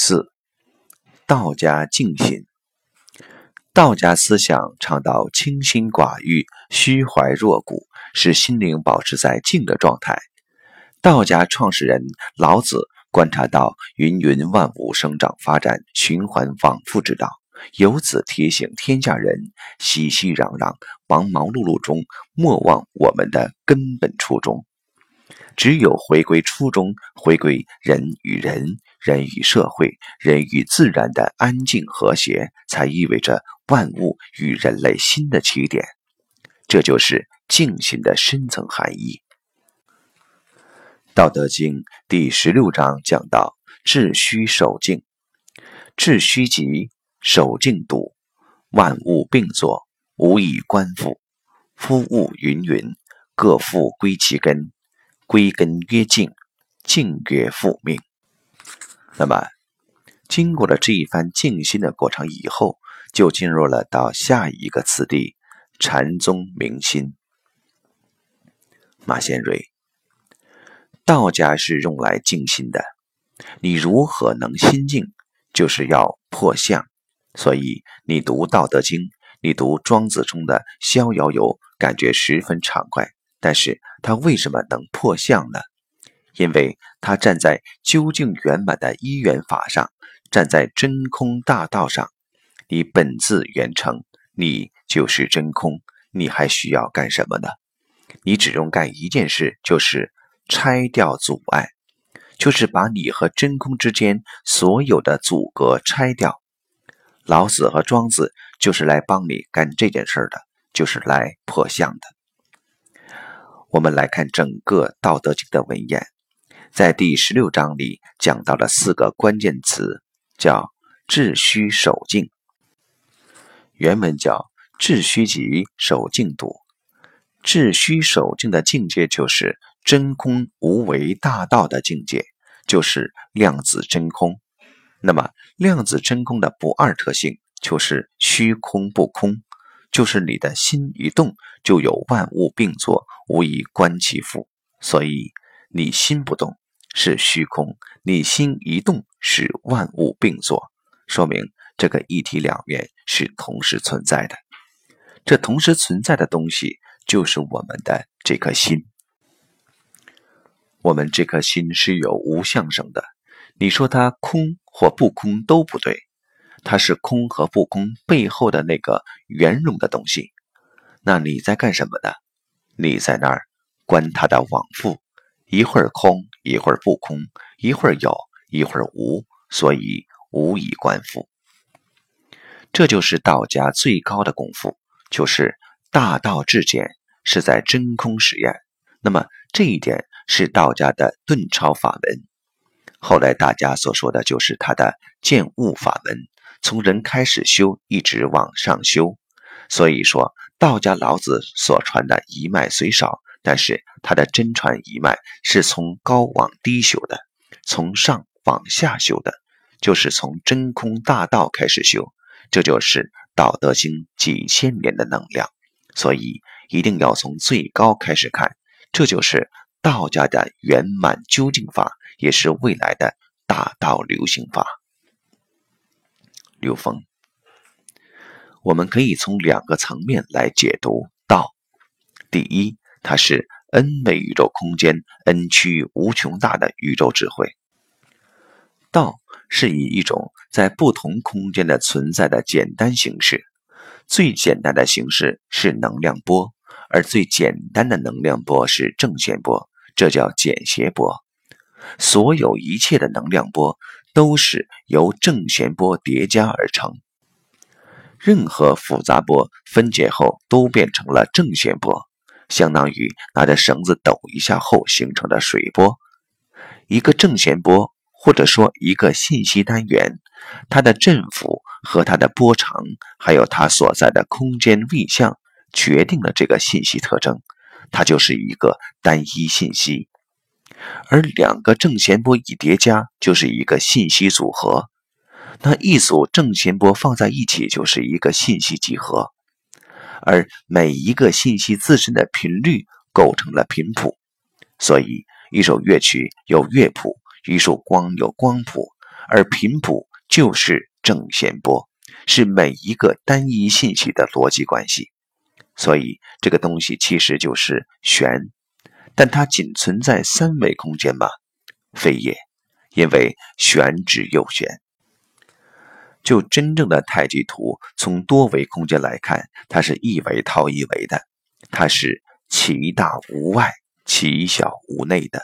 四、道家静心。道家思想倡导清心寡欲、虚怀若谷，使心灵保持在静的状态。道家创始人老子观察到芸芸万物生长发展、循环往复之道，由此提醒天下人：熙熙攘攘、忙忙碌碌中，莫忘我们的根本初衷。只有回归初衷，回归人与人、人与社会、人与自然的安静和谐，才意味着万物与人类新的起点。这就是静心的深层含义。《道德经》第十六章讲到：“致虚守静，致虚极，守静笃，万物并作，无以观复。夫物芸芸，各复归其根。”归根曰静，静曰复命。那么，经过了这一番静心的过程以后，就进入了到下一个次第——禅宗明心。马先瑞，道家是用来静心的。你如何能心静？就是要破相。所以，你读《道德经》，你读庄子中的《逍遥游》，感觉十分畅快。但是他为什么能破相呢？因为他站在究竟圆满的一元法上，站在真空大道上。你本自圆成，你就是真空，你还需要干什么呢？你只用干一件事，就是拆掉阻碍，就是把你和真空之间所有的阻隔拆掉。老子和庄子就是来帮你干这件事的，就是来破相的。我们来看整个《道德经》的文言，在第十六章里讲到了四个关键词，叫“致虚守静”。原文叫“致虚极，守静笃”。致虚守静的境界就是真空无为大道的境界，就是量子真空。那么，量子真空的不二特性就是虚空不空。就是你的心一动，就有万物并作，无以观其复。所以你心不动是虚空，你心一动是万物并作，说明这个一体两面是同时存在的。这同时存在的东西就是我们的这颗心。我们这颗心是有无相生的，你说它空或不空都不对。它是空和不空背后的那个圆融的东西，那你在干什么呢？你在那儿观他的往复，一会儿空，一会儿不空，一会儿有，一会儿无，所以无以观复。这就是道家最高的功夫，就是大道至简，是在真空实验。那么这一点是道家的顿超法门，后来大家所说的就是他的见物法门。从人开始修，一直往上修。所以说，道家老子所传的一脉虽少，但是他的真传一脉是从高往低修的，从上往下修的，就是从真空大道开始修。这就是《道德经》几千年的能量。所以一定要从最高开始看，这就是道家的圆满究竟法，也是未来的大道流行法。刘峰，我们可以从两个层面来解读道。第一，它是 n 维宇宙空间 n 区域无穷大的宇宙智慧。道是以一种在不同空间的存在的简单形式，最简单的形式是能量波，而最简单的能量波是正弦波，这叫简谐波。所有一切的能量波。都是由正弦波叠加而成，任何复杂波分解后都变成了正弦波，相当于拿着绳子抖一下后形成的水波。一个正弦波，或者说一个信息单元，它的振幅和它的波长，还有它所在的空间位相，决定了这个信息特征，它就是一个单一信息。而两个正弦波一叠加，就是一个信息组合。那一组正弦波放在一起，就是一个信息集合。而每一个信息自身的频率构成了频谱。所以，一首乐曲有乐谱，一束光有光谱，而频谱就是正弦波，是每一个单一信息的逻辑关系。所以这个东西其实就是弦，但它仅存在三维空间吗？非也，因为弦指右弦。就真正的太极图，从多维空间来看，它是一维套一维的，它是其大无外，其小无内的。